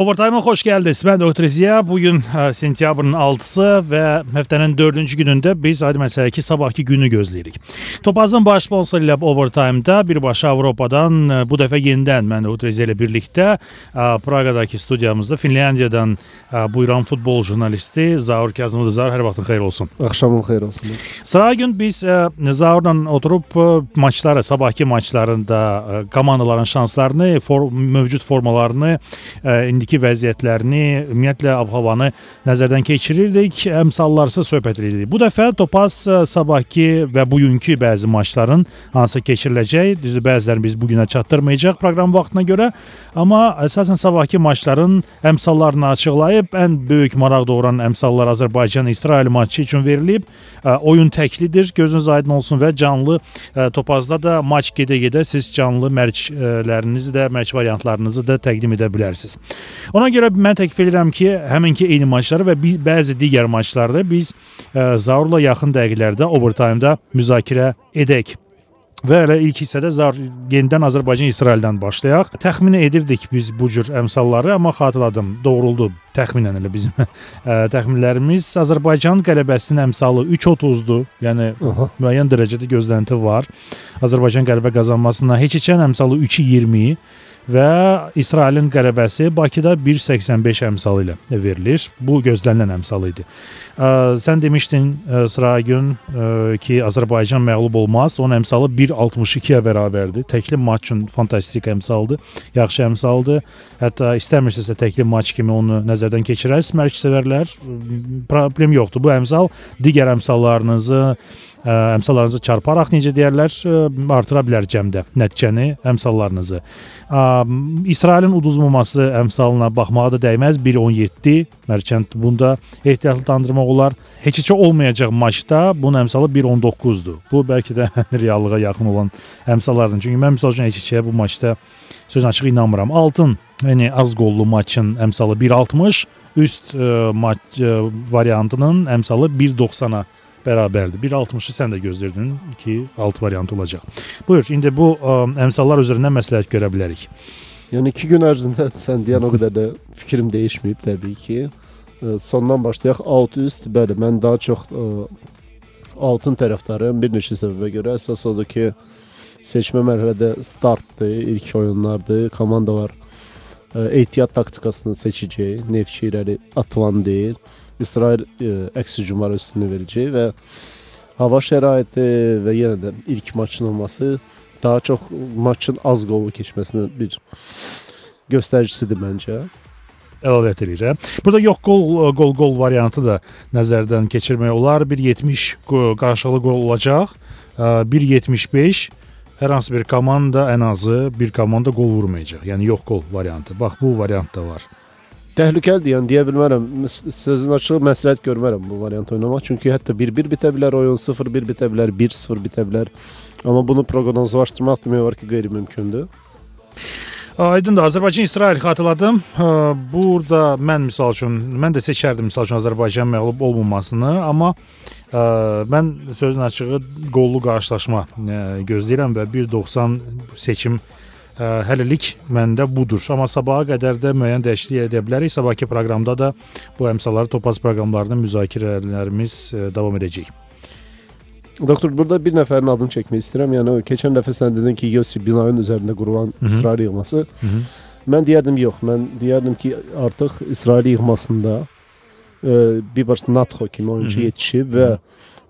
Overtime'a xoş gəldiniz. Mən Doktor Ziya. Bugün ə, sentyabrın 6-sı və həftənin 4-cü günündə biz aydın məsələ ki, sabahki günü gözləyirik. Topazın baş sponsoru ilə Overtime-da birbaşa Avropadan ə, bu dəfə yenidən mən Doktor Ziya ilə birlikdə ə, Praqadakı studiyamızda Finlandiyadan buyuran futbol jurnalisti Zaur Kazımov Zaur hər vaxtın xeyir olsun. Axşamın xeyir olsun. Sıra gün biz Zaurla oturub maçları, sabahki maçlarında komandaların şanslarını, for, mövcud formalarını, indiki vəziyyətlərini, ümumiyyətlə ab-havanı nəzərdən keçirirdik, əmsallarsız söhbət edirdik. Bu dəfə Topaz sabahki və bugünkü bəzi maçların hansı keçiriləcək, düzdür bəzilərini biz bu günə çatdırmayacaq proqram vaxtına görə, amma əsasən sabahki maçların əmsallarını açıqlayıb ən böyük maraq doğuran əmsallar Azərbaycan-İsrail maçı üçün verilib. Oyun təklidir, gözünüz aydın olsun və canlı Topazda da maç gedə-gedə siz canlı mərclərinizi də, mərc variantlarınızı da təqdim edə bilərsiniz. Ona görə mən təklif edirəm ki, həminki eyni maçları və bəzi digər maçları biz ə, Zaurla yaxın dəqiqələrdə overtime-da müzakirə edək. Və elə ilk hissədə Zar yenidən Azərbaycan-İsraildən başlayaq. Təxmin edirdik biz bu cür əmsalları, amma xatırladım, doğruldu təxminən elə bizim ə, təxminlərimiz. Azərbaycan qələbəsinin əmsalı 3.30-dur. Yəni Aha. müəyyən dərəcədə gözlənti var. Azərbaycan qələbə qazanmasına heç keçən əmsalı 3.20 və İsrailin qələbəsi Bakıda 1.85 əmsalı ilə verilir. Bu gözlənilən əmsal idi. Ə, sən demişdin ə, sıra gün ə, ki, Azərbaycan məğlub olmaz. Onun əmsalı 1.62-yə bərabərdir. Təkli maç üçün fantastik əmsaldır. Yaxşı əmsaldır. Hətta istəmirsinizsə təkli maç kimi onu nəzərdən keçirərsiniz. Mərc sevərlər. Problem yoxdur. Bu əmsal digər əmsallarınızı əmsallarınızı çarparaq necə deyirlər, artıra bilər cəmdə nəticəni, əmsallarınızı. İsrailin uduzmaması əmsalına baxmağa da dəyməz. 1.17 Mərkənd bunda ehtiyatlandırmaq olar. Heç heç olmayacaq maçda bunun əmsalı 1.19-dur. Bu bəlkə də reallığa yaxın olan əmsallardır. Çünki mən məsəl üçün heç heçəyə bu maçda söz açıq inanmıram. Altın, yəni az qollu maçın əmsalı 1.60, üst ə, maç ə, variantının əmsalı 1.90-a bərabərdir. 1.60-ı sən də gözlərdin ki, alt variant olacaq. Buyur, indi bu ə, əmsallar üzərindən məsləhət görə bilərik. Yəni 2 gün ərzində sən deyən o qədər də fikrim dəyişməyib təbii ki. Ə, Sondan başlayaq alt üst. Bəli, mən daha çox ə, altın tərəfdarıyam bir neçə səbəbə görə. Əsas odur ki, seçmə mərhələdə startdır, ilk oyunlardır. Komandalar ə, ehtiyat taktikasını seçəcək. Neftçi irəli atılan deyil. İsrail ə, əks hücumlara üstünlük verəcək və hava şəraiti və yenə də ilk maçın olması daha çox maçın az qolu keçməsinə bir göstəricisidir məncə. Əlavə edirəm. Burada yox gol gol gol variantı da nəzərdən keçirmək olar. 1.70 qo- qarşılıqlı gol olacaq. Ə, 1.75 hər hansı bir komanda ən azı bir komanda gol vurmayacaq. Yəni yox gol variantı. Bax bu variant da var. Təhlükəlidir, yəni deyə bilmərəm. Sözün açığı məsləhət görmərəm bu variant oynamaq. Çünki hətta 1-1 bitə bilər oyun, 0-1 bitə bilər, 1-0 bitə bilər. Amma bunu proqnozlaşdırmaq demək olar ki, qeyri-mümkündür. Aydındır. Azərbaycan-İsrail xatırladım. Burada mən misal üçün mən də seçərdim misal üçün Azərbaycan məğlub olmamasını, amma ə, mən sözün açığı qollu qarşılaşma ə, gözləyirəm və 1.90 seçim ə, hələlik məndə budur. Amma sabaha qədər də müəyyən dəyişiklik edə bilərik. Sabahki proqramda da bu əmsalları topaz proqramlarında müzakirələrimiz ə, davam edəcək. Doktor, burada bir nəfərin adını çəkmək istəyirəm. Yəni o keçən dəfə sən dedin ki, Yossi binanın üzərində qurulan. İsrail yığması. Hı -hı. Mən deyərdim yox. Mən deyərdim ki, artıq İsrail yığmasında e, Bibers Natxo kimi oyunçu Hı -hı. yetişib və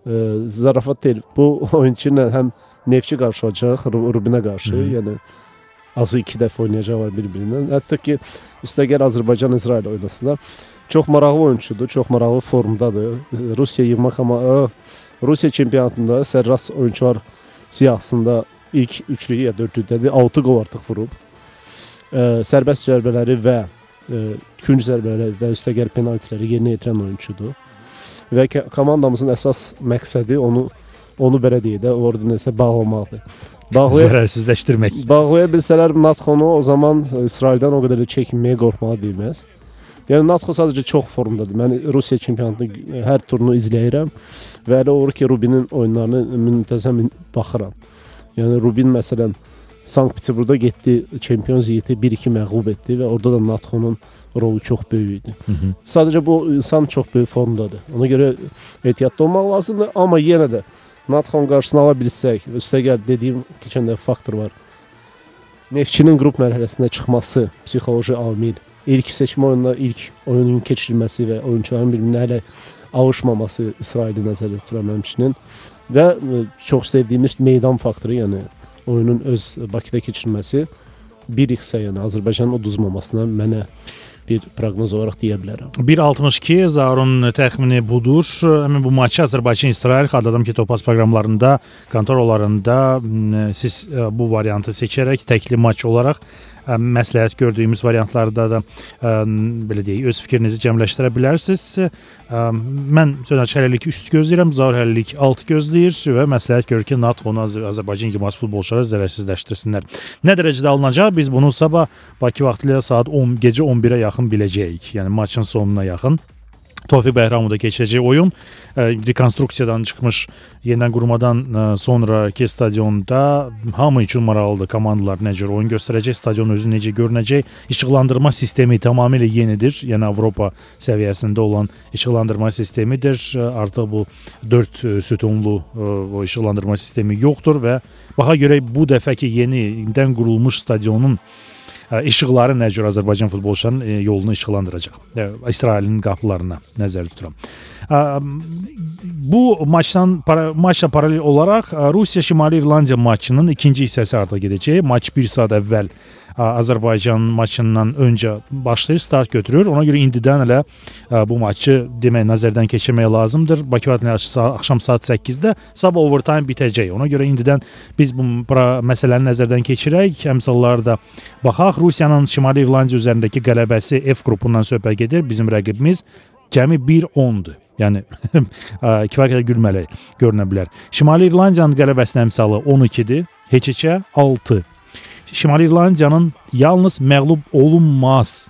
e, zarafat deyil. Bu oyunçu ilə həm Neftçi qarşılaşacaq Ru- Rubinə qarşı, Hı -hı. yəni azı 2 dəfə oynayacaqlar bir-birindən. Hətta ki, üstəgəl Azərbaycan-İsrail oynasın da çox maraqlı oyunçudur, çox maraqlı formdadır. Rusiya yığmaq amma ə, Rusiya çempionatında sərrast oyunçular siyahısında ilk üçlüyü ya dördlükdədir. 6 qol artıq vurub. Ə, sərbəst zərbələri və ə, künc zərbələri və üstəgəl penaltiləri yerinə yetirən oyunçudur. Və komandamızın əsas məqsədi onu onu belə deyək də, orada nəsə bağlamaqdır. Bağlaya, Zərərsizləşdirmək. bağlaya bilsələr Natxonu o zaman İsraildən o qədər də çəkinməyə qorxmalı deyilməz. Yəni Natxo sadəcə çox formdadır. Mən Rusiya çempionatını hər turunu izləyirəm və elə olur ki, Rubinin oyunlarını müntəzəm baxıram. Yəni Rubin məsələn Sankt-Peterburqda getdi, Çempions Ligi 1-2 məğlub etdi və orada da Natxonun rolu çox böyük idi. Hı -hı. Sadəcə bu insan çox böyük formdadır. Ona görə ehtiyatlı olmaq lazımdır, amma yenə də Natxon qarşısına ala bilsək, üstəgəl dediyim keçən dəfə faktor var. Neftçinin qrup mərhələsində çıxması psixoloji amil, ilk seçmə oyununda ilk oyunun keçirilməsi və oyunçuların bir-birinə hələ alışmaması İsraili nəzərdə tuturam həmçinin və ə, çox sevdiyimiz meydan faktoru, yəni oyunun öz Bakıda keçirilməsi bir xsə, yəni Azərbaycanın uduzmamasına mənə bir proqnoz olaraq deyə bilərəm. 1.62 Zaurun təxmini budur. Həmin bu maçı Azərbaycan İsrail xatırladım ki, Topaz proqramlarında, kontorlarında siz ə, bu variantı seçərək təkli maç olaraq məsləhət gördüyümüz variantlarda da ə, belə deyək, öz fikrinizi cəmləşdirə bilərsiniz. Ə, mən sözəç hələlik üst gözləyirəm, Zaur hələlik alt gözləyir və məsləhət görür ki, NATO onu Azər Azərbaycan gimas futbolçuları zərərsizləşdirsinlər. Nə dərəcədə alınacaq? Biz bunu sabah Bakı vaxtı ilə saat 10 gecə 11-ə yaxın biləcəyik. Yəni maçın sonuna yaxın. Tofiq Bəhramovda keçəcək oyun rekonstruksiyadan çıxmış yenidən qurmadan ə, sonraki stadionda hamı üçün maraqlıdır. Komandalar necə oyun göstərəcək, stadion özü necə görünəcək, işıqlandırma sistemi tamamilə yenidir. Yəni Avropa səviyyəsində olan işıqlandırma sistemidir. Artıq bu 4 sütunlu ə, o işıqlandırma sistemi yoxdur və baxa görə bu dəfəki yenidən qurulmuş stadionun işıqları nə cür Azərbaycan futbolçularının yolunu işıqlandıracaq. İsrailin qapılarına nəzərdə tuturam. Bu maçdan maçla paralel olaraq Rusiya Şimali İrlandiya maçının ikinci hissəsi artıq gedəcək. Maç 1 saat əvvəl Azərbaycan maçından öncə başlayır, start götürür. Ona görə indidən elə bu maçı demək nəzərdən keçirmək lazımdır. Bakı vaxtı axşam saat 8-də sabah overtime bitəcək. Ona görə indidən biz bu məsələni nəzərdən keçirək, əmsalları da baxaq. Rusiyanın Şimali İrlandiya üzərindəki qələbəsi F qrupundan söhbət gedir. Bizim rəqibimiz cəmi 1-10-dur. Yəni kifayət qədər gülməli görünə bilər. Şimali İrlandiyanın qələbəsinin əmsalı 12-dir, heç-heçə 6. Şimali İrlandiyanın yalnız məğlub olunmaz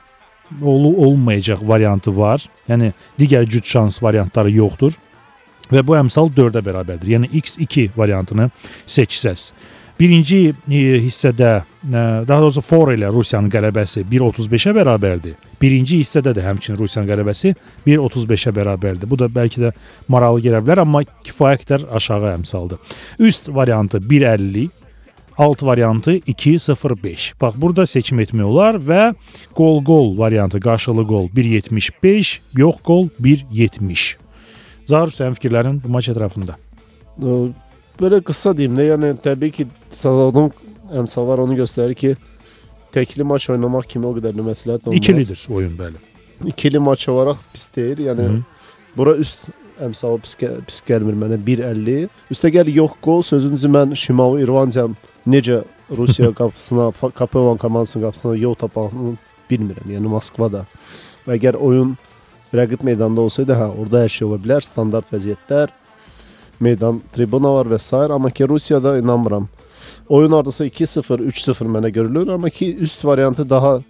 olu olmayacaq variantı var. Yəni digər cüt şans variantları yoxdur. Və bu əmsal 4-ə bərabərdir. Yəni X2 variantını seçsəz. Birinci hissədə, daha doğrusu for ilə Rusiyanın qələbəsi 1.35-ə bərabərdir. Birinci hissədə də həmçinin Rusiyanın qələbəsi 1.35-ə bərabərdir. Bu da bəlkə də maraqlı gələ bilər, amma kifayət qədər aşağı əmsaldır. Üst variantı 1.50, alt variantı 2.05. Bax burada seçim etmək olar və qol-qol variantı qarşılı qol 1.75, yox qol 1.70. Zahir sənin fikirlərin bu maç ətrafında? Böyle qısa deyim də, yəni təbii ki, salonun əmsallar onu göstərir ki, təkli maç oynamaq kimi o qədər də məsləhət olmaz. İkilidir oyun bəli. İkili maç olaraq pis deyil. Yəni Hı. bura üst əmsalı pis, pis gəlmir mənə 1.50. Üstəgəl yox qol sözünüzü mən Şimali İrlandiyanın necə Rusiya qapısına, Kapevan komandasının qapısına yol tapandığını bilmirəm. Yəni Moskvada. Əgər oyun rəqib meydanda olsaydı, hə, orada hər şey ola bilər, standart vəziyyətlər, meydan tribuna var və s. amma ki Rusiyada inanmıram. Oyun ardısı 2-0, 3-0 mənə görülür, amma ki üst variantı daha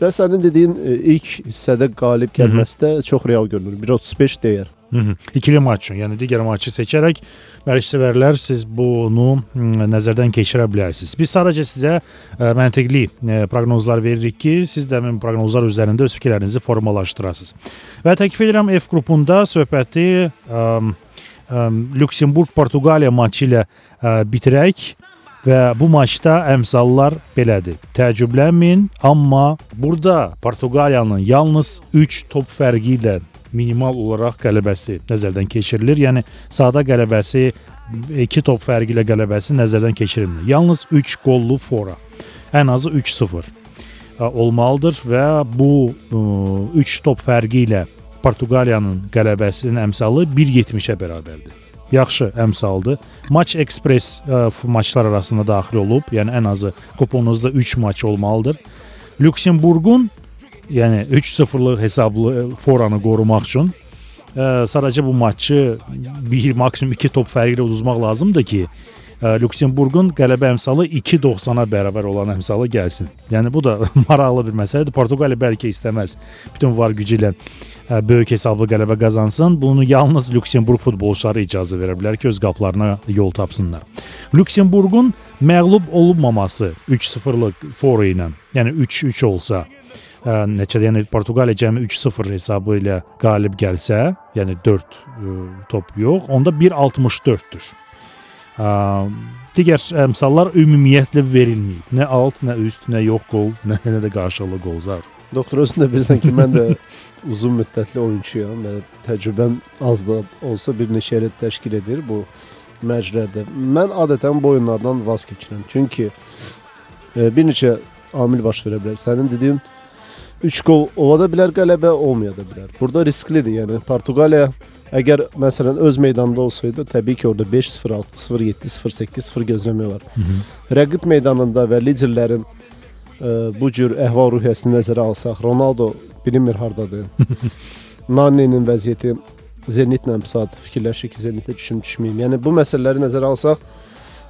və sənin dediyin e, ilk hissədə qalib gəlməsi də çox real görünür. 1.35 deyər. İkili maç üçün, yəni digər maçı seçərək mərkəzsevərlər siz bunu nəzərdən keçirə bilərsiniz. Biz sadəcə sizə məntiqli proqnozlar veririk ki, siz də həmin proqnozlar üzərində öz fikirlərinizi formalaşdırasınız. Və təklif edirəm F qrupunda söhbəti ə, ə, Lüksemburq Portuqaliya maçı ilə bitirək və bu maçda əmsallar belədir. Təəccüblənməyin, amma burada Portuqaliyanın yalnız 3 top fərqi ilə minimal olaraq qələbəsi nəzərdən keçirilir. Yəni sadə qələbəsi 2 top fərqi ilə qələbəsi nəzərdən keçirilmir. Yalnız 3 qollu fora. Ən azı 3-0 ə, olmalıdır və bu 3 top fərqi ilə Portuqaliyanın qələbəsinin əmsalı 1.70-ə bərabərdir. Yaxşı əmsaldır. Maç Express ə, maçlar arasında daxil olub. Yəni ən azı kuponunuzda 3 maç olmalıdır. Lüksemburqun yəni 3-0-lıq hesablı foranı qorumaq üçün ə, sadəcə bu maçı bir maksimum 2 top fərqi ilə uduzmaq lazımdır ki, ə, Lüksemburqun qələbə əmsalı 2.90-a bərabər olan əmsalı gəlsin. Yəni bu da maraqlı bir məsələdir. Portuqaliya bəlkə istəməz bütün var gücü ilə ə, böyük hesablı qələbə qazansın. Bunu yalnız Lüksemburq futbolçuları icazə verə bilər ki, öz qaplarına yol tapsınlar. Lüksemburqun məğlub olunmaması 3-0-lıq fora ilə, yəni 3-3 olsa ə, neçə yəni Portuqaliya cəmi 3-0 hesabı ilə qalib gəlsə, yəni 4 ə, top yox, onda 1.64-dür. Ə, digər əmsallar ümumiyyətlə verilməyib. Nə alt, nə üst, nə yox qol, nə, nə də qarşılıqlı qol zar. Doktor özün də bilirsən ki, mən də uzun müddətli oyunçuyam və təcrübəm az da olsa bir neçə il təşkil edir bu məcrələrdə. Mən adətən bu oyunlardan vaz keçirəm. Çünki bir neçə amil baş verə bilər. Sənin dediyin 3 qol ola da bilər, qələbə olmaya da bilər. Burada risklidir. Yəni Portuqaliya əgər məsələn öz meydanında olsaydı, təbii ki, orada 5-0, 6-0, 7-0, 8-0 gözləmək olar. Hı -hı. Rəqib meydanında və liderlərin ə, bu cür əhval-ruhiyyəsini nəzərə alsaq, Ronaldo bilinmir hardadır. Nani'nin vəziyyəti Zenitlə saat fikirləşir ki, Zenitə düşüm düşməyim. Yəni bu məsələləri nəzərə alsaq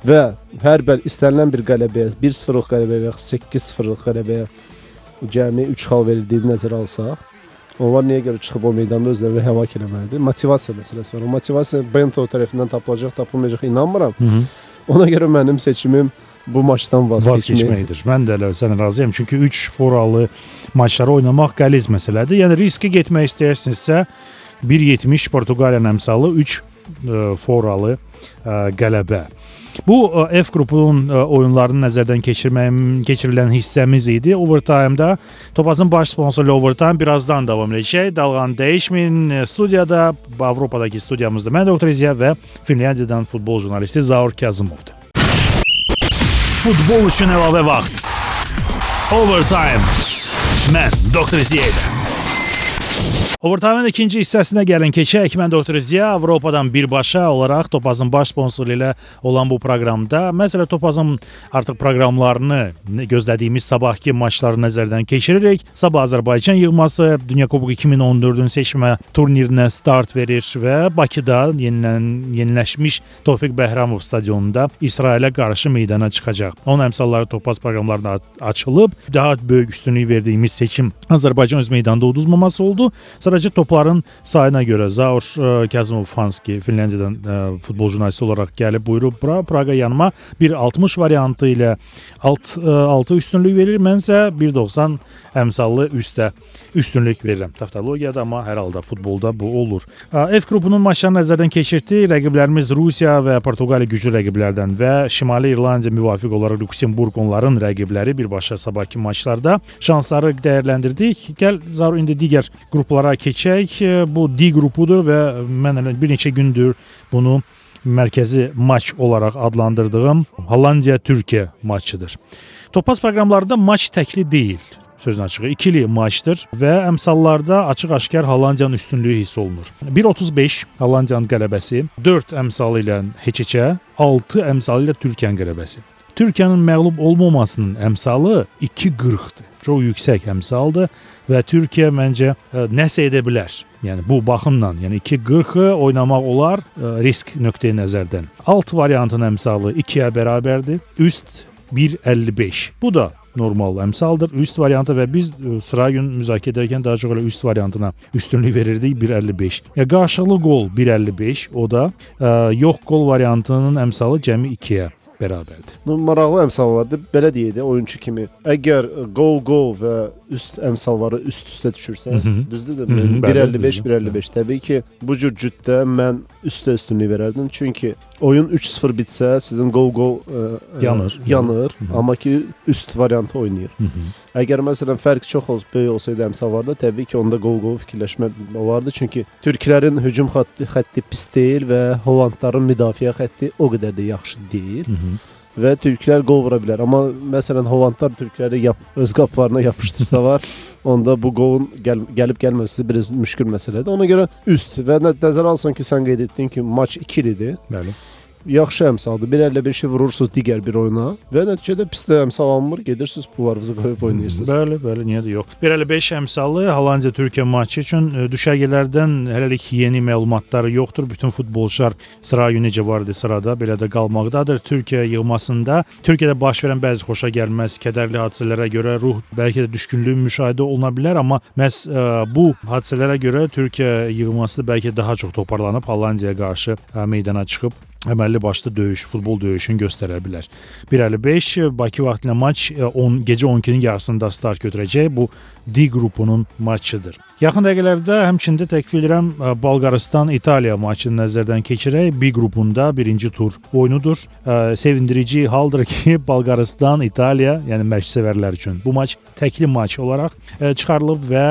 və hər bəl istənilən bir qələbəyə, 1-0-lıq qələbəyə və yaxud 8-0-lıq qələbəyə cəmi 3 xal verildiyi nəzərə alsaq, onlar niyə görə çıxıb o meydanda özlərini həlak eləməlidir? Motivasiya məsələsi var. O motivasiya Bento tərəfindən tapılacaq, tapılmayacaq inanmıram. Hı -hı. Ona görə mənim seçimim bu maçdan vaz, vaz keçmək. keçməkdir. Mən də elə sənə razıyam. Çünki 3 foralı maçları oynamaq qəliz məsələdir. Yəni riskə getmək istəyirsinizsə 1.70 Portuqaliyanın əmsalı 3 ə, foralı ə, qələbə. Bu ə, F qrupunun ə, oyunlarını nəzərdən keçirməyim keçirilən hissəmiz idi. Overtime-da Topazın baş sponsoru Overtime birazdan davam edəcək. Dalğan dəyişmin studiyada Avropadakı studiyamızda mən Doktor İziya və Finlandiyadan futbol jurnalisti Zaur Kazımovdur. Futbol üçün əlavə vaxt. Overtime. Mən Doktor İziya. Overtime-ın ikinci hissəsinə gəlin keçək. Mən Doktor Ziya Avropadan birbaşa olaraq Topazın baş sponsoru ilə olan bu proqramda məsələ Topazın artıq proqramlarını gözlədiyimiz sabahki maçları nəzərdən keçiririk. Sabah Azərbaycan yığması Dünya Kuboku 2014-ün seçmə turnirinə start verir və Bakıda yenilən yeniləşmiş Tofiq Bəhramov stadionunda İsrailə qarşı meydana çıxacaq. Onun əmsalları Topaz proqramlarında açılıb. Daha böyük üstünlük verdiyimiz seçim Azərbaycan öz meydanda uduzmaması oldu. Sadəcə topların sayına görə Zaur ə, Kazımov Fanski Finlandiyadan ə, futbol jurnalisti olaraq gəlib buyurub bura Praqa yanıma 1.60 variantı ilə alt ə, 6 üstünlük verir. Mənsə 1.90 əmsallı üstə üstünlük verirəm. Taftologiyada amma hər halda futbolda bu olur. F qrupunun maçlarını nəzərdən keçirdik. Rəqiblərimiz Rusiya və Portuqaliya güclü rəqiblərdən və Şimali İrlandiya müvafiq olaraq Lüksemburq onların rəqibləri birbaşa sabahki maçlarda şansları dəyərləndirdik. Gəl Zaur indi digər qruplara keçək. Bu D qrupudur və mən elə bir neçə gündür bunu mərkəzi maç olaraq adlandırdığım Hollandiya-Türkiyə maçıdır. Topaz proqramlarında maç təkli deyil sözün açığı ikili maçdır və əmsallarda açıq-aşkar Hollandiyanın üstünlüyü hiss olunur. 1.35 Hollandiyanın qələbəsi, 4 əmsalı ilə heç-heçə, 6 əmsalı ilə Türkiyənin qələbəsi. Türkiyənin məğlub olmamasının əmsalı 2.40-dır. Çox yüksək əmsaldır və Türkiyə məncə ə, nəsə edə bilər. Yəni bu baxımdan, yəni 2.40-ı oynamaq olar ə, risk nöqteyi nəzərdən. Alt variantın əmsalı 2-yə bərabərdir. Üst 1.55. Bu da normal əmsaldır. Üst variantı və biz ə, sıra gün müzakirə edərkən daha çox elə üst variantına üstünlük verirdik 1.55. Ya qarşılıqlı qol 1.55, o da ə, yox qol variantının əmsalı cəmi 2-yə bərabərdir. Bu maraqlı əmsal vardı. Belə deyək də oyunçu kimi. Əgər gol və üst əmsalları üst-üstə düşürsə, düzdür? Bəli, 1.55 düzdür. 1.55. Təbii ki, bu cür cütdə mən üstə üstünlük verərdim. Çünki oyun 3-0 bitsə, sizin gol gol Yanır. yanır, hı. amma ki üst variantı oynayır. Hı -hı. Əgər məsələn fərq çox ol, böyük olsaydı əmsallarda, təbii ki, onda gol fikirləşmə olardı. Çünki türklərin hücum xətti, xətti pis deyil və Hollandların müdafiə xətti o qədər də yaxşı deyil. Hı -hı. Və türklər qol vura bilər. Amma məsələn Hollandlar türkləri yap, öz qapılarına yapışdırsalar, onda bu qolun gəl, gəlib gəlməməsi biraz müşkül məsələdir. Ona görə üst və nə, nəzərə alsan ki, sən qeyd etdin ki, maç ikilidir. Bəli. Yaxşı əmsaldır. 1.55-i vurursunuz digər bir oyuna və nəticədə pis də əmsal alınmır. Gedirsiniz pullarınızı qoyub oynayırsınız. Bəli, bəli, niyə də yox. 1.55 əmsalı Hollandiya-Türkiyə maçı üçün e, düşərgələrdən hələlik yeni məlumatları yoxdur. Bütün futbolçular sıra necə var idi sırada, belə də qalmaqdadır. Türkiyə yığmasında Türkiyədə baş verən bəzi xoşa gəlməz, kədərli hadisələrə görə ruh bəlkə də düşkünlük müşahidə oluna bilər, amma məhz ə, bu hadisələrə görə Türkiyə yığması bəlkə daha çox toparlanıb Hollandiyaya qarşı ə, meydana çıxıb əməlli başlı döyüş, futbol döyüşünü göstərə bilər. 1.55 Bakı vaxtı maç 10 gecə 12-nin yarısında start götürəcək. Bu D qrupunun maçıdır. Yaxın dəqiqələrdə həmçində təklif edirəm Bolqarıstan-İtaliya maçını nəzərdən keçirək. B qrupunda birinci tur oyunudur. Sevindirici haldır ki, Bolqarıstan-İtaliya, yəni məşqçisevərlər üçün bu maç təkli maç olaraq çıxarılıb və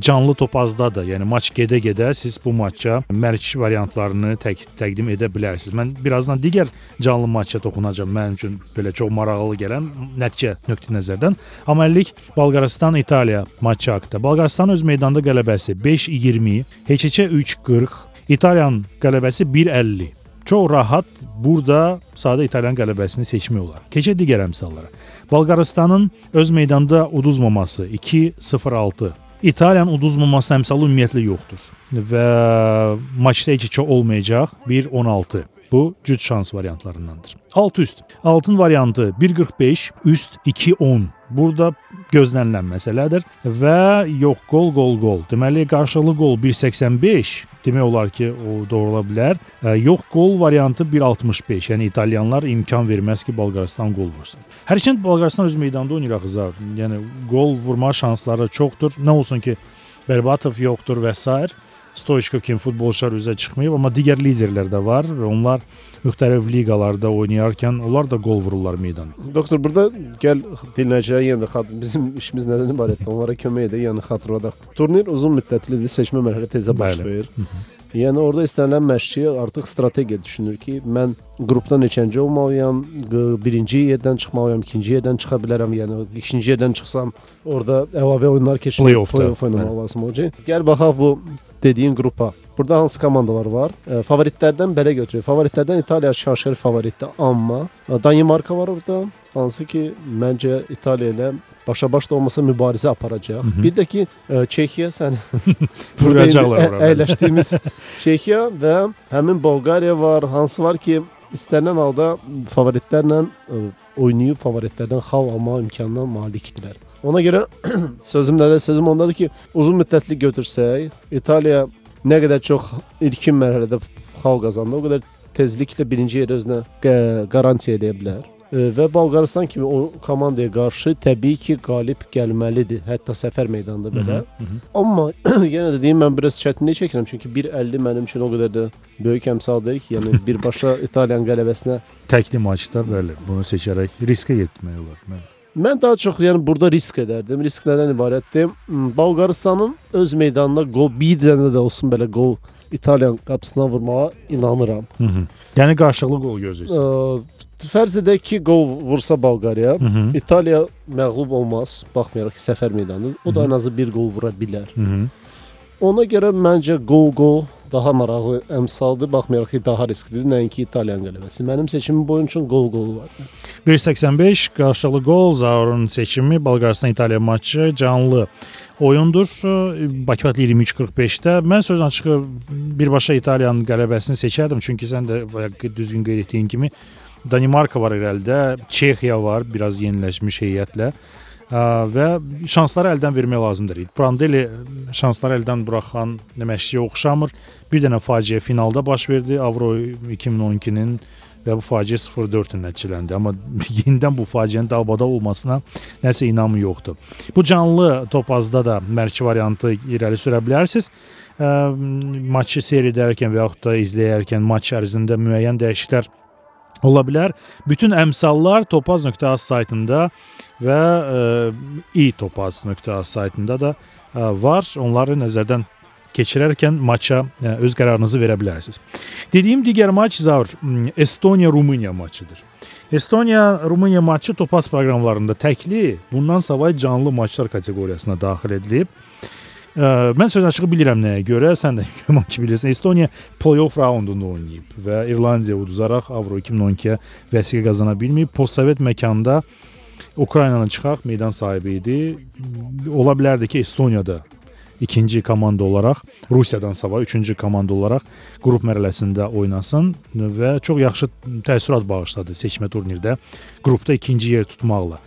canlı topazdadır. Yəni maç gedə-gedə siz bu maçça mərc variantlarını tək təqdim edə bilərsiniz. Mən birazdan digər canlı maçça toxunacağam. Mənim üçün belə çox maraqlı gələn nəticə nöqteyi nəzərdən. Amma illik Bolqarıstan-İtaliya maçı haqqında. Bolqarıstan öz meydanda qələbəsi 5-20, heç-heçə 3-40, İtaliyanın qələbəsi 1-50. Çox rahat burada sadə İtalyan qələbəsini seçmək olar. Keçək digər əmsallara. Bolqarıstanın öz meydanda uduzmaması 2-0-6. İtaliyanın uduzmaması əmsalı ümumiyyətlə yoxdur və maçda heç olmayacaq 1-16. Bu cüt şans variantlarındandır. Alt üst. Altın variantı 1.45, üst 2.10. Burada gözlənilən məsələdir və yox qol qol qol. Deməli qarşılıqlı qol 1.85 demək olar ki, o doğrula bilər. Yox qol variantı 1.65. Yəni italyanlar imkan verməz ki, Bolqarıstan qol vursun. Hərçənd Bolqarıstan öz meydanda oynayır axı. Yəni qol vurma şansları çoxdur. Nə olsun ki, Berbatov yoxdur və s. Stoichkov kimi futbolçular üzə çıxmayıb, amma digər liderlər də var və onlar müxtəlif liqalarda oynayarkən onlar da qol vururlar meydana. Doktor burada gəl dinləyicilərə yenə də bizim işimiz nədən ibarətdir? Onlara kömək edək, yəni xatırladaq. Turnir uzun müddətlidir, seçmə mərhələ tezə baş verir. Yəni orada istənilən məşqçi artıq strategiya düşünür ki, mən qrupda neçənci olmalıyam, birinci yerdən çıxmalıyam, ikinci yerdən çıxa bilərəm. Yəni ikinci yerdən çıxsam, orada əlavə oyunlar keçirib play-off oynamaq lazım olacaq. Gəl baxaq bu dediyin qrupa. Burada hansı komandalar var? E, favoritlərdən belə götürək. Favoritlərdən İtaliya şaşır favoritdir, amma Danimarka var orada. Hansı ki, məncə İtaliya ilə başa-baş da olmasa mübarizə aparacaq. Hı -hı. Bir də ki, ə, Çexiya sən burada əyləşdiyimiz Çexiya və həmin Bolqariya var, hansı var ki, istənilən halda favoritlərlə ə, oynayıb favoritlərdən xal alma imkanına malikdirlər. Ona görə sözüm nədir? Sözüm ondadır ki, uzun müddətli götürsək, İtaliya nə qədər çox ilkin mərhələdə xal qazandı, o qədər tezliklə birinci yeri özünə qarantiya edə bilər və Bolqarıstan kimi o komandaya qarşı təbii ki, qalib gəlməlidir, hətta səfər meydanında belə. Hı -hı. Amma yenə də deyim mən biraz çətinlik çəkirəm çünki 1.50 mənim üçün o qədər də böyük əmsal deyil ki, yəni birbaşa İtaliyanın qələbəsinə təkli maçda bəli, bunu seçərək riskə getmək olar. Mən Mən daha çox yəni burada risk edərdim. Risk nədən ibarətdir? Bolqarıstanın öz meydanında qol bir dənə də olsun belə qol İtaliyan qapısına vurmağa inanıram. Hı -hı. Yəni qarşılıqlı qol gözləyirsən. Fərz edək ki, qol vursa Bolqariya. İtaliya məğlub olmaz, baxmayaraq ki, səfər meydanıdır. O da Hı -hı. ən azı bir qol vura bilər. Hı -hı. Ona görə məncə qol-qol daha maraqlı əmsaldır, baxmayaraq ki, daha risklidir, nəinki İtaliyan qələbəsi. Mənim seçimim boyun üçün qol-qol var. 1.85 qarşılıqlı qol Zaurun seçimi Bolqarıstan-İtaliya maçı canlı oyundur. Bakı vaxtı 23:45-də. Mən söz açığı birbaşa İtaliyanın qələbəsini seçərdim, çünki sən də düzgün qeyd etdiyin kimi Danimarka var irəlidə, Çexiya var, biraz yeniləşmiş heyətlə və şansları əldən vermək lazımdır. Prandelli şansları əldən buraxan məşqçiyə oxşamır. Bir dənə faciə finalda baş verdi Avro 2012-nin və bu faciə 0-4 nəticələndi. Amma yenidən bu faciənin dalbada olmasına nəsə inamı yoxdur. Bu canlı topazda da mərki variantı irəli sürə bilərsiniz. Ə, maçı seyr edərkən və yaxud da izləyərkən maç ərzində müəyyən dəyişikliklər ola bilər. Bütün əmsallar topaz.az saytında və e, itopaz.az saytında da e, var. Onları nəzərdən keçirərkən maça e, öz qərarınızı verə bilərsiniz. Dediyim digər maç Zavr Estoniya-Rumıniya maçıdır. Estoniya-Rumıniya maçı topaz proqramlarında təkli, bundan savay canlı maçlar kateqoriyasına daxil edilib. Mən söz açığı bilirəm nəyə görə, sən də güman ki bilirsən. Estoniya play-off raundunda oynayıb və İrlandiya uduzaraq Avro 2012-yə vəsiqə qazana bilməyib. Postsovet məkanda Ukraynanın çıxaq meydan sahibi idi. Ola bilərdi ki, Estoniyada ikinci komanda olaraq Rusiyadan savayı üçüncü komanda olaraq qrup mərhələsində oynasın və çox yaxşı təəssürat bağışladı seçmə turnirdə qrupda ikinci yer tutmaqla.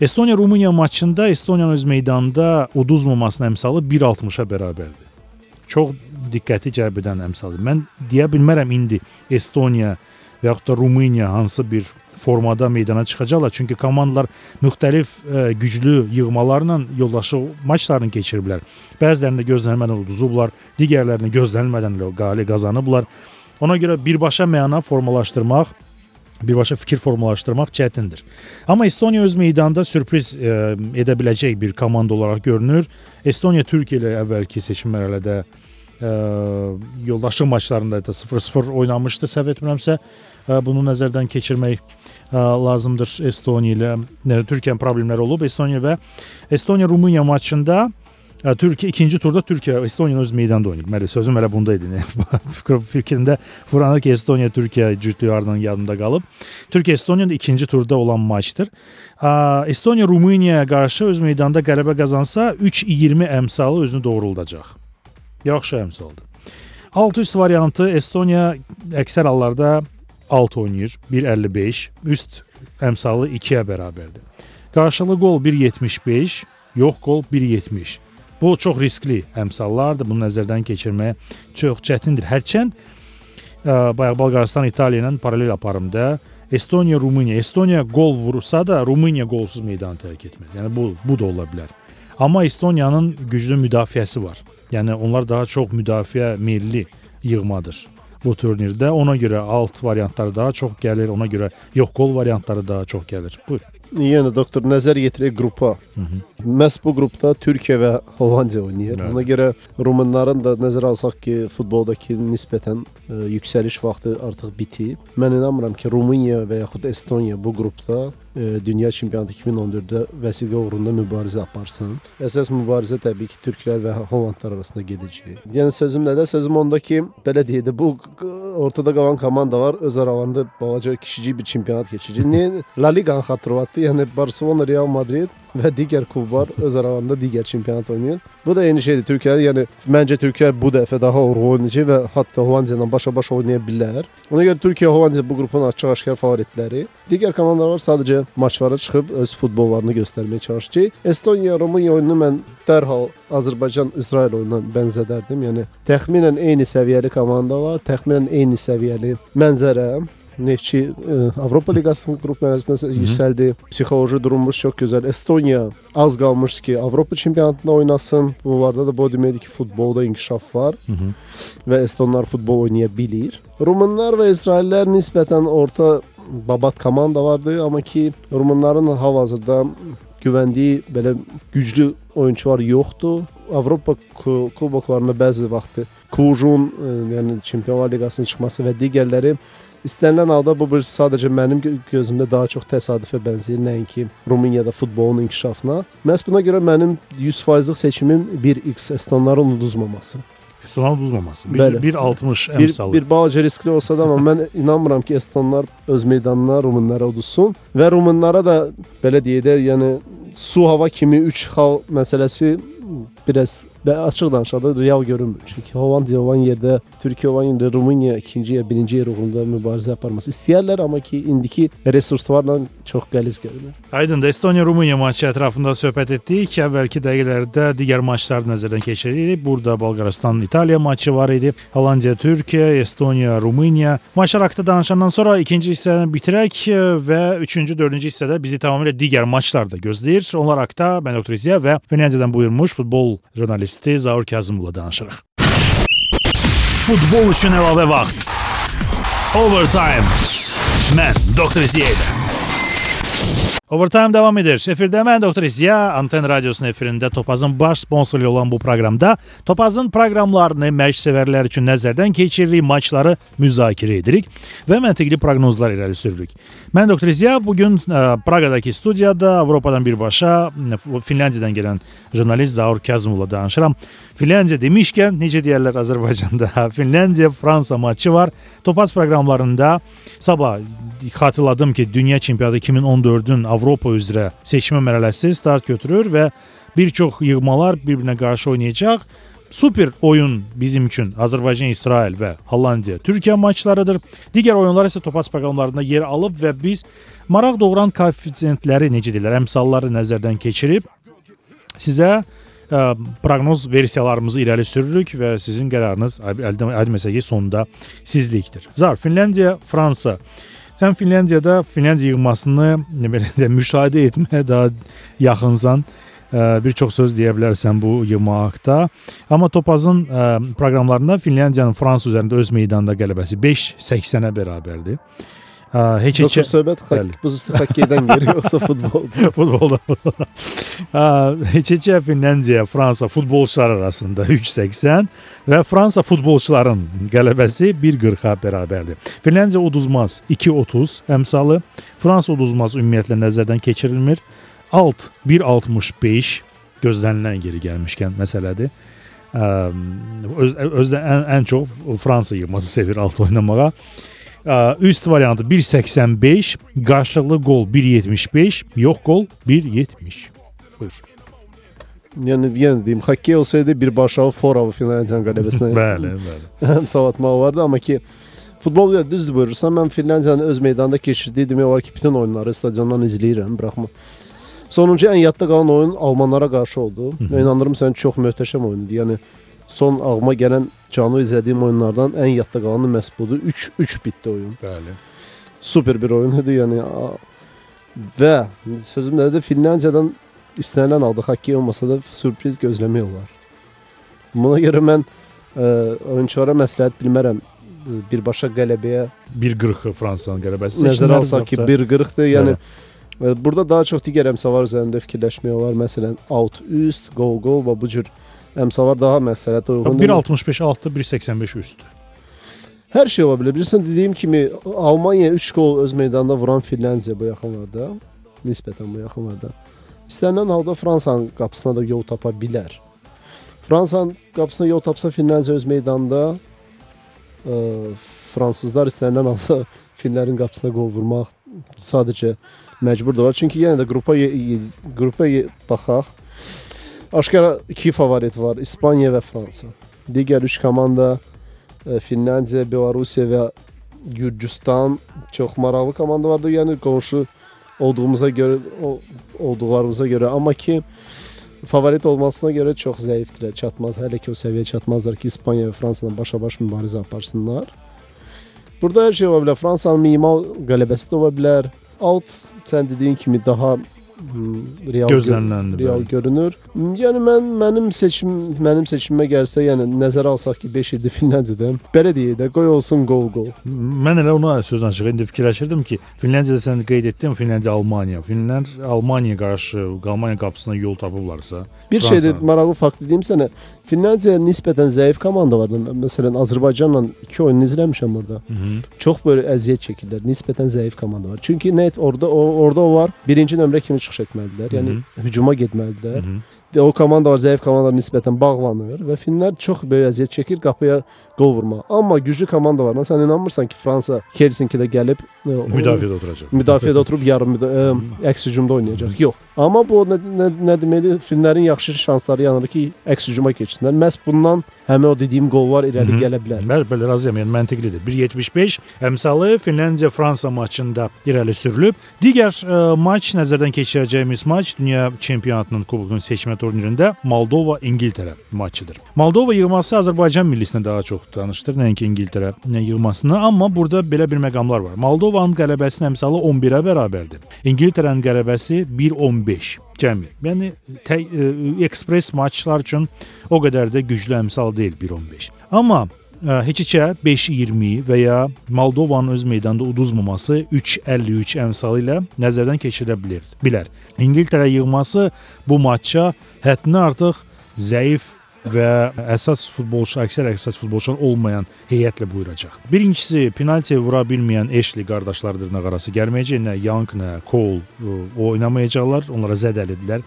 Estoniya Rumıniya maçında Estoniyanın öz meydanında uduzmamasının əmsalı 1.60-a bərabərdir. Çox diqqəti cəlb edən əmsaldır. Mən deyə bilmərəm indi Estoniya və yaxud da Rumıniya hansı bir formada meydana çıxacaqlar. Çünki komandalar müxtəlif ə, güclü yığmalarla yoldaşı maçlarını keçiriblər. Bəzilərində gözlənilmədən uduzublar, digərlərini gözlənilmədən qalib qazanıblar. Ona görə birbaşa məna formalaşdırmaq birbaşa fikir formalaşdırmaq çətindir. Amma Estoniya öz meydanında sürpriz ə, edə biləcək bir komanda olaraq görünür. Estoniya Türkiyə ilə əvvəlki seçim mərhələdə ə, yoldaşlıq maçlarında da 0-0 oynamışdı, səhv etmirəmsə. Ə, bunu nəzərdən keçirmək ə, lazımdır Estoniya ilə. Ə, Türkiyənin problemləri olub. Estoniya və Estoniya Rumıniya maçında ə, Türkiyə ikinci turda Türkiyə Estoniyanın öz meydanında oynayıb. Məli sözüm elə bunda idi. Fikrimdə ki, Estoniya Türkiyə cütlüyü ardından yadımda qalıb. Türkiyə Estoniyada ikinci turda olan maçdır. Ə, Estoniya Rumuniyaya qarşı öz meydanında qələbə qazansa 3-20 əmsalı özünü doğruldacaq. Yaxşı əmsaldır. Alt üst variantı Estoniya əksər hallarda alt oynayır. 1.55, üst əmsalı 2-yə bərabərdir. Qarşılıqlı qol 1.75, yox qol 1.70. Bu çox riskli əmsallardır. Bunu nəzərdən keçirməyə çox çətindir. Hərçənd ə, bayaq Bolqarıstan İtaliya ilə paralel aparımda Estoniya, Rumıniya. Estoniya qol vursa da Rumıniya qolsuz meydanı tərk etməz. Yəni bu bu da ola bilər. Amma Estoniyanın güclü müdafiəsi var. Yəni onlar daha çox müdafiə milli yığmadır bu turnirdə. Ona görə alt variantları daha çox gəlir, ona görə yox qol variantları daha çox gəlir. Buyur. Yəni doktor nəzər yetirək qrupa. Hı -hı. Məhz bu qrupda Türkiyə və Hollandiya oynayır. Ona görə Rumunların da nəzərə alsaq ki, futboldakı nisbətən ə, yüksəliş vaxtı artıq bitib. Mən inanmıram ki, Rumıniya və yaxud Estoniya bu qrupda dünya çempionatı 2014-də vəsiqə uğrunda mübarizə aparsın. Əsas mübarizə təbii ki, türklər və Hollandlar arasında gedəcək. Yəni sözüm nədə? Sözüm onda ki, belə deyək də bu ortada qalan komandalar öz aralarında balaca kiçicik bir çempionat keçirecək. Niyə La Liqanı xatırlatdı? Yəni Barselona, Real Madrid və digər klublar öz aralarında digər çempionat oynayır. Bu da eyni şeydir. Türkiyə yəni məncə Türkiyə bu dəfə daha uğurlu oynayacaq və hətta Hollandiya ilə başa-baş oynaya bilər. Ona görə Türkiyə Hollandiya bu qrupun açıq-aşkar favoritləri. Digər komandalar sadəcə maçlara çıxıb öz futbollarını göstərməyə çalışacaq. Estoniya, Rumıniya oyununu mən dərhal Azərbaycan-İsrail oyununa bənzədərdim. Yəni təxminən eyni səviyyəli komandalar, təxminən eyni səviyyəli mənzərə. Neftçi ə, Avropa Liqasının qrup mərhələsində yüksəldi. Psixoloji durumumuz çox gözəl. Estoniya az qalmışdı ki, Avropa çempionatında oynasın. Bunlarda da bu deməkdir ki, futbolda inkişaf var Hı -hı. və estonlar futbol oynaya bilir. Rumunlar və İsraillər nisbətən orta babat komanda vardı, amma ki Rumunların hal-hazırda güvəndiyi belə güclü oyunçular yoxdur. Avropa ku- kuboklarında bəzi vaxtı Cluj'un ə, yəni Çempionlar Liqasının çıxması və digərləri istənilən halda bu bir sadəcə mənim gö- gözümdə daha çox təsadüfə bənzəyir, nəinki Rumuniyada futbolun inkişafına. Məhz buna görə mənim 100%lıq seçimim 1x Estonların uduzmaması. Estonlar uduzmaması. Bəli. 1.60 Bir, əmsalı. bir balaca riskli olsa da amma mən inanmıram ki, Estonlar öz meydanına Rumunlara uduzsun və Rumunlara da belə deyək də, yəni su hava kimi 3 xal məsələsi biraz və açıq danışanda real görünmür. Çünki Hollandiya olan yerdə, Türkiyə olan yerdə Rumıniya ikinci ya birinci yer uğrunda mübarizə aparması istəyərlər, amma ki indiki resurslarla çox qəliz görünür. Aydındır. Estoniya Rumıniya maçı ətrafında söhbət etdik. Əvvəlki dəqiqələrdə digər maçları nəzərdən keçiririk. Burada Bolqarıstan İtaliya maçı var idi. Hollandiya Türkiyə, Estoniya Rumıniya. Maçlar haqqında danışandan sonra ikinci hissəni bitirək və üçüncü, dördüncü hissədə bizi tamamilə digər maçlar da gözləyir. Onlar haqqında mən Doktor İziya və Finlandiyadan buyurmuş futbol jurnalisti Zaur Kazımovla danışırıq. Futbol üçün əlavə vaxt. Overtime. Mən Doktor İziya. you Overtime davam edir. Efirdə mən Doktor İziya Anten Radiosunun efirində Topazın baş sponsoru olan bu proqramda Topazın proqramlarını məşq sevərlər üçün nəzərdən keçiririk, maçları müzakirə edirik və məntiqli proqnozlar irəli sürürük. Mən Doktor İziya bu gün Praqadakı studiyada Avropadan birbaşa Finlandiyadan gələn jurnalist Zaur Kazımovla danışıram. Finlandiya demişkən, necə deyirlər Azərbaycanda, Finlandiya Fransa maçı var. Topaz proqramlarında sabah xatırladım ki, Dünya Çempionatı 2014-ün Avropa üzrə seçmə mərhələsi start götürür və bir çox yığmalar bir-birinə qarşı oynayacaq. Super oyun bizim üçün Azərbaycan, İsrail və Hollandiya, Türkiyə maçlarıdır. Digər oyunlar isə Topaz proqramlarında yer alıb və biz maraq doğuran koeffisientləri necə deyirlər, əmsalları nəzərdən keçirib sizə ə, proqnoz versiyalarımızı irəli sürürük və sizin qərarınız əldə etməsə ki, sonda sizlikdir. Zar Finlandiya, Fransa Sən Finlandiyada Finlandiya yığmasını belə də müşahidə etməyə daha yaxınsan. Ə, bir çox söz deyə bilərsən bu yığma haqqında. Amma Topazın ə, proqramlarında Finlandiyanın Fransa üzərində öz meydanında qələbəsi 5-80-ə bərabərdir. Ə, heç heç söhbət bu hokkeydən gəlir yoxsa futbolda? futbolda. heç heç Finlandiya, Fransa futbolçular arasında 3-80 və Fransa futbolçuların qələbəsi 1-40-a bərabərdir. Finlandiya uduzmaz 2-30 əmsalı, Fransa uduzmaz ümumiyyətlə nəzərdən keçirilmir. Alt 1.65 gözlənilən yeri gəlmişkən məsələdir. Öz, özdə ən, ən çox Fransa yığması sevir alt oynamağa. Üst variantı 1.85, qarşılıqlı qol 1.75, yox qol 1.70. Buyur. Yəni yenə deyim, xokkey olsaydı birbaşa Foralı Finlandiyanın qələbəsinə. bəli, bəli. Həm savatmaq vardı, amma ki futbol ya düzdür buyurursan, mən Finlandiyanın öz meydanda keçirdiyi demək olar ki, bütün oyunları stadiondan izləyirəm, buraxma. Sonuncu ən yadda qalan oyun Almanlara qarşı oldu. Və inanırım sən çox möhtəşəm oyundu. Yəni son ağlıma gələn canlı izlədiyim oyunlardan ən yadda qalanı məhz budur. 3-3 bitdi oyun. Bəli. Super bir oyun idi. Yəni və sözüm nədir? Finlandiyadan istənilən halda xokkey olmasa da sürpriz gözləmək olar. Buna görə mən ə, oyunçulara məsləhət bilmərəm ə, birbaşa qələbəyə 1.40 Fransanın qələbəsi. Nəzərə alsaq ki, 1.40-dır. Yəni ə, burada daha çox digər əmsallar üzərində fikirləşmək olar. Məsələn, out, üst, go, go və bu cür əmsallar daha məsləhətə uyğundur. 1.65 altı, 1.85 üstü. Hər şey ola bilər. Bilirsən dediyim kimi Almaniya 3 qol öz meydanında vuran Finlandiya bu yaxınlarda, nisbətən bu yaxınlarda. İstənilən halda Fransanın qapısına da yol tapa bilər. Fransanın qapısına yol tapsa Finlandiya öz meydanında ə, fransızlar istənilən halda Finlərin qapısına qol vurmaq sadəcə məcburdular. Çünki yenə də qrupa qrupa baxaq. Aşkara iki favorit var. İspaniya və Fransa. Digər üç komanda ə, Finlandiya, Belarusiya və Gürcüstan çox maraqlı komandalardır. Yəni qonşu olduğumuza görə olduqlarımıza görə amma ki favorit olmasına görə çox zəifdirlər, çatmaz. Hələ ki o səviyyəyə çatmazlar ki, İspaniya və Fransadan başa-baş mübarizə aparsınlar. Burada hər şey ola bilər. Fransanın minimal qələbəsi də ola bilər. Alt sən dediyin kimi daha real gözləniləndir. Real bəli. görünür. Yəni mən mənim seçim mənim seçimimə gəlsə, yəni nəzərə alsaq ki, 5 ildir Finlandiyadan, belə deyək də, qoy olsun qol qol. Mən elə ona söz açıq indi fikirləşirdim ki, Finlandiyada sən qeyd etdin, Finlandiya Almaniya. Finlər Almaniya qarşı Almaniya qapısına yol tapıblarsa. Bir Fransa... şeydə maraqlı fakt dediyim sənə, Finlandiya nisbətən zəif komanda var. Məsələn, Azərbaycanla iki oyun izləmişəm orada. Hı -hı. Çox belə əziyyət çəkirlər. Nisbətən zəif komanda var. Çünki net orada o, orada o var. Birinci nömrə kimi çıxış etməlidirlər. Yəni Hı -hı. hücuma getməlidirlər. Hı -hı o komandalar zəif komandalara nisbətən bağlanır və Finlər çox böyük əziyyət çəkir qapıya qol vurmağa. Amma güclü komandalarla sən inanmırsan ki, Fransa Helsinki-də gəlib e, müdafiədə oturacaq. Müdafiədə oturub yarım müda ə, e, əks hücumda oynayacaq. Yox. Amma bu nə, nə, nə deməkdir? Finlərin yaxşı şansları yanır ki, əks hücuma keçsinlər. Məhz bundan həmin o dediyim qollar irəli Hı -hı. gələ bilər. Bəli, bəli, razıyam. Yəni məntiqlidir. 1.75 əmsalı Finlandiya-Fransa maçında irəli sürülüb. Digər ə, maç nəzərdən keçirəcəyimiz maç Dünya Çempionatının kubokunun seçmə turnirində Moldova İngiltərə maçıdır. Moldova yığması Azərbaycan millisinə daha çox danışdır, nəinki İngiltərə yığmasına, amma burada belə bir məqamlar var. Moldovanın qələbəsinin əmsalı 11-ə bərabərdir. İngiltərənin qələbəsi 1-15 cəmi. Yəni tə, ə, ekspres maçlar üçün o qədər də güclü əmsal deyil 1-15. Amma ə, heç içə 5-20 və ya Moldovanın öz meydanda uduzmaması 3-53 əmsalı ilə nəzərdən keçirilə bilər. Bilər. İngiltərə yığması bu matça həddindən artıq zəif və əsas futbolçu, əksər əsas futbolçular olmayan heyətlə buyuracaq. Birincisi, penalti vura bilməyən Ashley qardaşlar dırnaqarası gəlməyəcək. Nə Young, nə Cole ə, oynamayacaqlar. Onlara zədəlidilər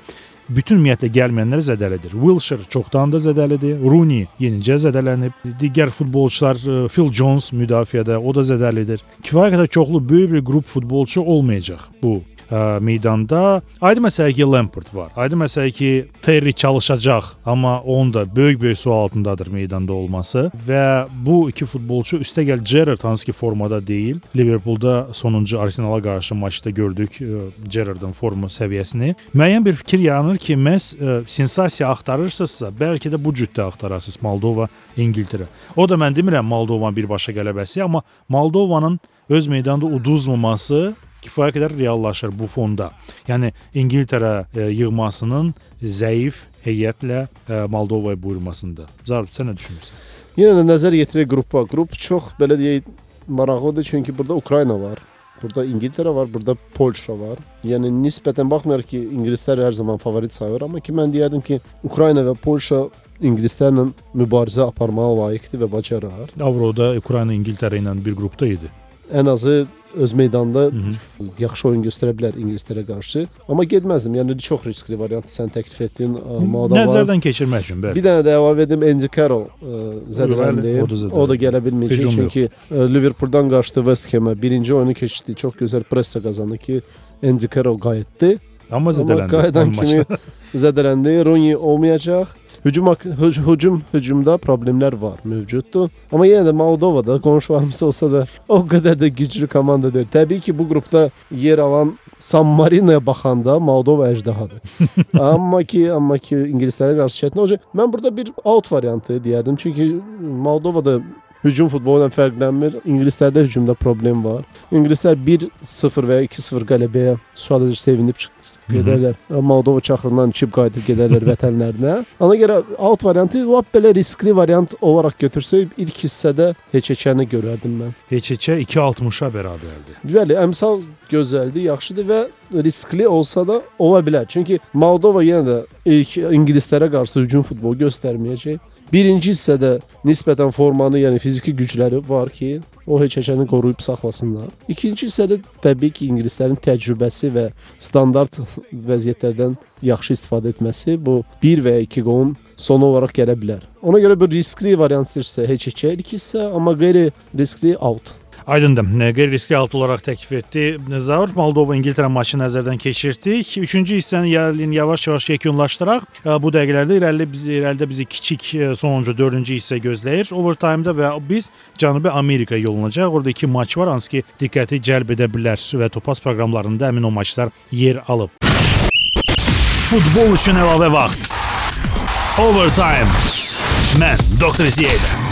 bütün ümumiyyətlə gəlməyənləri zədələdir. Wilshere çoxdan da zədəlidir. Rooney yenicə zədələnib. Digər futbolçular e, Phil Jones müdafiədə, o da zədəlidir. Kifayət qədər çoxlu böyük bir qrup futbolçu olmayacaq bu ə, meydanda. Aydın məsələ ki, Lampard var. Aydın məsələ ki, Terry çalışacaq, amma onun da böyük-böyük sual altındadır meydanda olması və bu iki futbolçu üstəgəl Gerrard hansı ki formada deyil. Liverpoolda sonuncu Arsenala qarşı maçda gördük Gerrardın forma səviyyəsini. Müəyyən bir fikir yaranır ki, məhz ə, sensasiya axtarırsınızsa, bəlkə də bu cütdə axtarasınız Moldova, İngiltərə. O da mən demirəm Moldovanın birbaşa qələbəsi, amma Moldovanın öz meydanda uduzmaması kifayət qədər reallaşır bu fonda. Yəni İngiltərə e, yığmasının zəif heyətlə e, Moldovaya buyurmasında. Zarif sən nə düşünürsən? Yenə də nəzər yetirək qrupa. Qrup çox belə deyək maraqlıdır çünki burada Ukrayna var. Burada İngiltərə var, burada Polşa var. Yəni nisbətən baxmayaraq ki, ingilislər hər zaman favorit sayılır, amma ki mən deyərdim ki, Ukrayna və Polşa ingilislərlə mübarizə aparmağa layiqdir və bacarır. Avroda Ukrayna İngiltərə ilə bir qrupda idi. Ən azı öz meydanda Hı -hı. yaxşı oyun göstərə bilər ingilislərə qarşı. Amma getməzdim. Yəni çox riskli variant sən təklif etdin. Moldova. Nəzərdən keçirmək üçün bəli. Bir dənə də əlavə edim Andy Carroll ə, zədələndi. O da gələ bilməyəcək Hücum yox. çünki ə, Liverpooldan qaçdı West Ham'a. Birinci oyunu keçdi. Çox gözəl pressa qazandı ki Andy Carroll qayıtdı. Amma Amma zədələndi. qayıdan ən kimi zədələndi. Rooney olmayacaq. Hücum hücum hücumda problemlər var, mövcuddur. Amma yenə də Moldovada qonşularımız olsa da o qədər də güclü komanda deyil. Təbii ki, bu qrupda yer alan San Marino'ya baxanda Moldova əjdahadır. amma ki, amma ki ingilislərə qarşı çətin olacaq. Mən burada bir out variantı deyərdim. Çünki Moldovada hücum futbolu ilə fərqlənmir. İngilislərdə hücumda problem var. İngilislər 1-0 və ya 2-0 qələbəyə sadəcə sevinib çıx- gedərlər. Moldova çaxırından içib qayıdıb gedərlər vətənlərinə. Ona görə out variantı lap belə riskli variant olaraq götürsək ilk hissədə heçəkəni görərdim mən. Heç-heçə 2.60-a bərabərdir. Bəli, əmsal gözəldir, yaxşıdır və riskli olsa da ola bilər. Çünki Moldova yenə də ilk ingilislərə qarşı hücum futbolu göstərməyəcək. Birinci hissədə nisbətən formanı, yəni fiziki gücləri var ki, o heçəkəni qoruyub saxlasınlar. İkinci hissədə təbii ki, ingilislərin təcrübəsi və standart vəziyyətlərdən yaxşı istifadə etməsi bu 1 və ya 2 qolun sonu olaraq gələ bilər. Ona görə bir riskli variant heçəkə ilk hissə, amma qeyri riskli out. Aydındır. Qeyri-riskli alt olaraq təklif etdi. Zaur Moldova İngiltərə maçını nəzərdən keçirdik. 3-cü hissəni yavaş-yavaş yekunlaşdıraq. Ə, Bu dəqiqələrdə irəli bizi irəlidə bizi kiçik ə, sonuncu 4-cü hissə gözləyir. Overtime-da və biz Cənubi Amerika yollanacaq. Orada iki maç var, hansı ki diqqəti cəlb edə bilər və Topaz proqramlarında həmin o maçlar yer alıb. Futbol üçün əlavə vaxt. Overtime. Mən Dr. Ziyədə.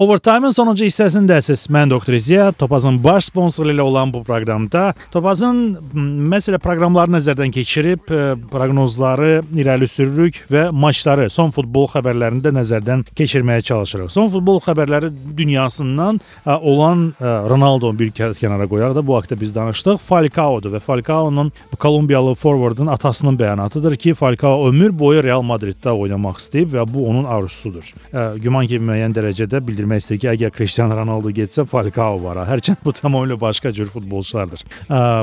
Overtime-ın sonuncu hissəsindəsiz. Mən Dr. Ziya, Topazın baş sponsoru ilə olan bu proqramda Topazın məsələ proqramlarını nəzərdən keçirib e, proqnozları irəli sürürük və maçları, son futbol xəbərlərini də nəzərdən keçirməyə çalışırıq. Son futbol xəbərləri dünyasından e, olan e, Ronaldo bir kə- kənara qoyaq da bu haqqda biz danışdıq. Falcao'dur və Falcao'nun Kolumbiyalı forvardın atasının bəyanıtıdır ki, Falcao ömür boyu Real Madriddə oynamaq istəyib və bu onun arzusudur. Güman ki, müəyyən dərəcədə bildirmək istəyir ki, əgər Cristiano Ronaldo getsə Falcao var. Hərçənd bu tamamilə başqa cür futbolçulardır.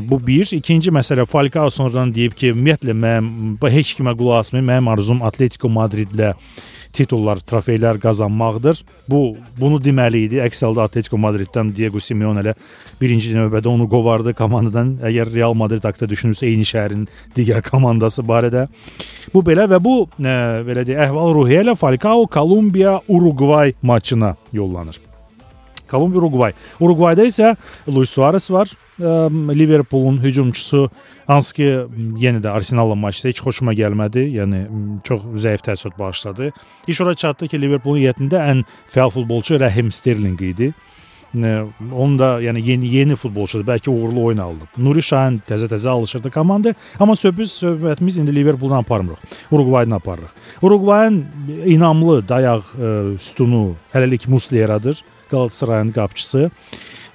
Bu bir. İkinci məsələ Falcao sonradan deyib ki, ümumiyyətlə bu heç kimə qulaq asmayın. Mənim arzum Atletico Madridlə titullar, trofeylər qazanmaqdır. Bu bunu deməli idi. Əks halda Atletico Madriddən Diego Simeone elə birinci növbədə onu qovardı komandadan. Əgər Real Madrid haqqında düşünürsə eyni şəhərin digər komandası barədə. Bu belə və bu ə, belə deyək, əhval-ruhiyyə ilə Falcao Kolumbiya Uruqvay maçına yollanır. Kolumbiya Uruqvay. Uruqvayda isə Luis Suarez var. Ə, Liverpoolun hücumçusu hansı ki yenə də Arsenal'la maçda heç xoşuma gəlmədi. Yəni çox zəif təəssürat bağışladı. İş ora çatdı ki, Liverpoolun heyətində ən fəal futbolçu Rahim Sterling idi. Onun da yəni yeni yeni futbolçudur. Bəlkə uğurlu oyun aldı. Nuri Şahin təzə-təzə alışırdı komanda, amma söhbət söhbətimiz indi Liverpooldan aparmırıq. Uruqvaydan aparırıq. Uruqvayın inamlı dayaq e, sütunu hələlik Musleradır. Qalatasarayın qapıçısı.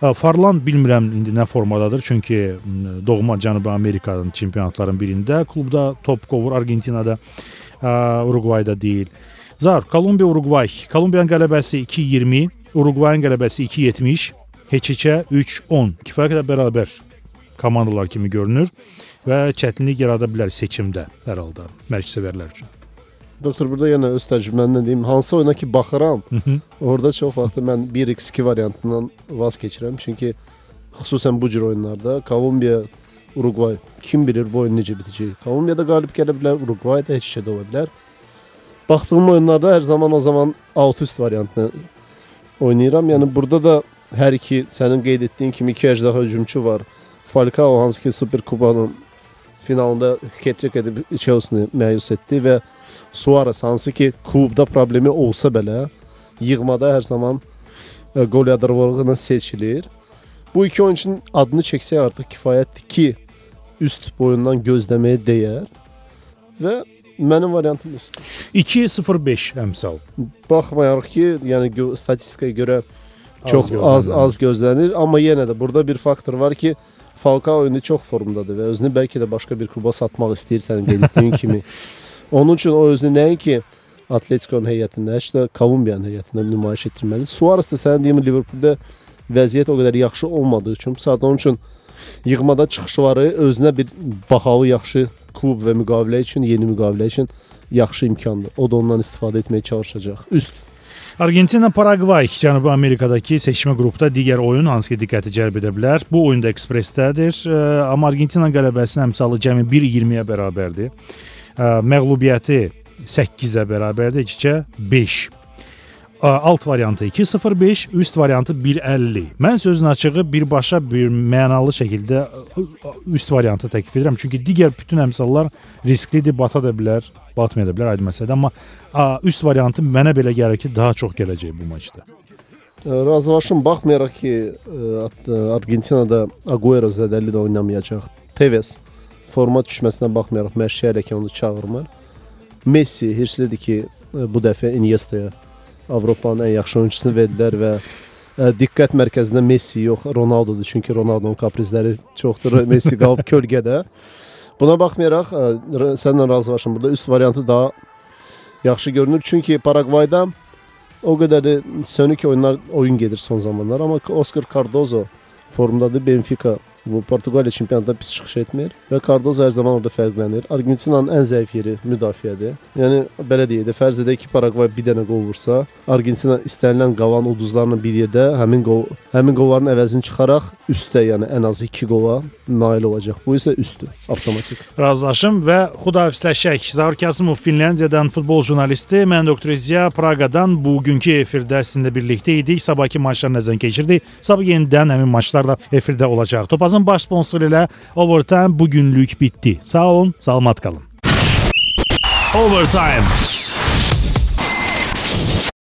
E, Farlan bilmirəm indi nə formadadır, çünki doğma Cənubi Amerikanın çempionatların birində klubda top qovur Argentinada, e, Uruqvayda deyil. Zar, Kolumbiya Uruqvay. Kolumbiyanın qələbəsi 2-20, Uruqvayın qələbəsi 2-70, heç-heçə 3-10. Kifayət qədər bərabər komandalar kimi görünür və çətinlik yarada bilər seçimdə hər halda mərkəzsevərlər üçün. Doktor burada yenə öz təcrübəmdən deyim, hansı oyuna ki baxıram, Hı -hı. orada çox vaxt mən 1x2 variantından vaz keçirəm. Çünki xüsusən bu cür oyunlarda Kolumbiya, Uruqvay kim bilir bu oyun necə bitəcək. Kolumbiyada qalib gələ bilər, Uruqvay da heç şey də ola bilər. Baxdığım oyunlarda hər zaman o zaman alt üst variantını oynayıram. Yəni burada da hər iki sənin qeyd etdiyin kimi iki əjdaha hücumçu var. Falcao hansı ki Super Kupanın finalında hat-trick edib Chelsea-ni məyus etdi və Suarez hansı ki klubda problemi olsa belə yığmada hər zaman e, qol yadırlığına seçilir. Bu iki oyunçunun adını çəksək artıq kifayətdir ki, üst boyundan gözləməyə dəyər və mənim variantım üst. 2-0-5 əmsal. Baxmayaraq ki, yəni statistikaya görə çox az gözlənilən. az gözlənir, amma yenə də burada bir faktor var ki, Falcao indi çox formdadır və özünü bəlkə də başqa bir kluba satmaq istəyir sənin etdiyin kimi. Onun üçün o özünü nəinki Atletico'nun heyətində, hətta Kolumbiyanın heyətində nümayiş etdirməli. Suarez də sənin deyimin Liverpoolda vəziyyət o qədər yaxşı olmadığı üçün, saat onun üçün yığmada çıxışları özünə bir bahalı yaxşı klub və müqavilə üçün, yeni müqavilə üçün yaxşı imkandır. O da ondan istifadə etməyə çalışacaq. Üst Argentina Paragvay Cənubi Amerikadakı seçmə qrupda digər oyun hansı ki diqqəti cəlb edə bilər. Bu oyunda ekspresdədir, amma Argentina qələbəsinin əmsalı cəmi 1.20-yə bərabərdir. Məğlubiyyəti 8-ə bərabərdir, heç-heçə 5. Ə, Alt variantı 2.05, üst variantı 1.50. Mən sözün açığı birbaşa bir mənalı şəkildə üst variantı təklif edirəm. Çünki digər bütün əmsallar risklidir, bata da bilər, batmaya da bilər aydın məsələdir, amma ə, üst variantı mənə belə gəlir ki, daha çox gələcək bu maçda. Ə, Razılaşım baxmayaraq ki, Argentinada Agüero zədəli də oynamayacaq. Tevez forma düşməsinə baxmayaraq məşqçi hələ onu çağırmır. Messi hirslidir ki, ə, bu dəfə Iniesta'ya Avropanın ən yaxşı oyunçusunu verdilər və ə, diqqət mərkəzində Messi yox, Ronaldodur. Çünki Ronaldo'nun kaprizləri çoxdur. Messi qalıb kölgədə. Buna baxmayaraq ə, r- səninlə razılaşım. Burada üst variantı daha yaxşı görünür. Çünki Paragvayda o qədər də sönük oyunlar oyun gedir son zamanlar amma Oscar Cardozo formdadır. Benfica bu Portuqaliya çempionatında pis çıxış etmir və Cardozo hər zaman orada fərqlənir. Argentinanın ən zəif yeri müdafiədir. Yəni belə deyək də fərz edək ki, Paragvay bir dənə qol vursa, Argentina istənilən qalan ulduzlarla bir yerdə həmin qol həmin qolların əvəzini çıxaraq üstə, yəni ən azı 2 qola nail olacaq. Bu isə üstdür, avtomatik. Razılaşım və xudafisləşək. Zaur Kasımov Finlandiyadan futbol jurnalisti, mən Doktor İziya Praqadan bugünkü efirdə sizinlə birlikdə idik. Sabahki maçları nəzərdən keçirdik. Sabah yenidən həmin maçlar da efirdə olacaq. Topazın baş sponsoru ilə Overtime bu günlük bitdi. Sağ olun, salamat qalın. Overtime.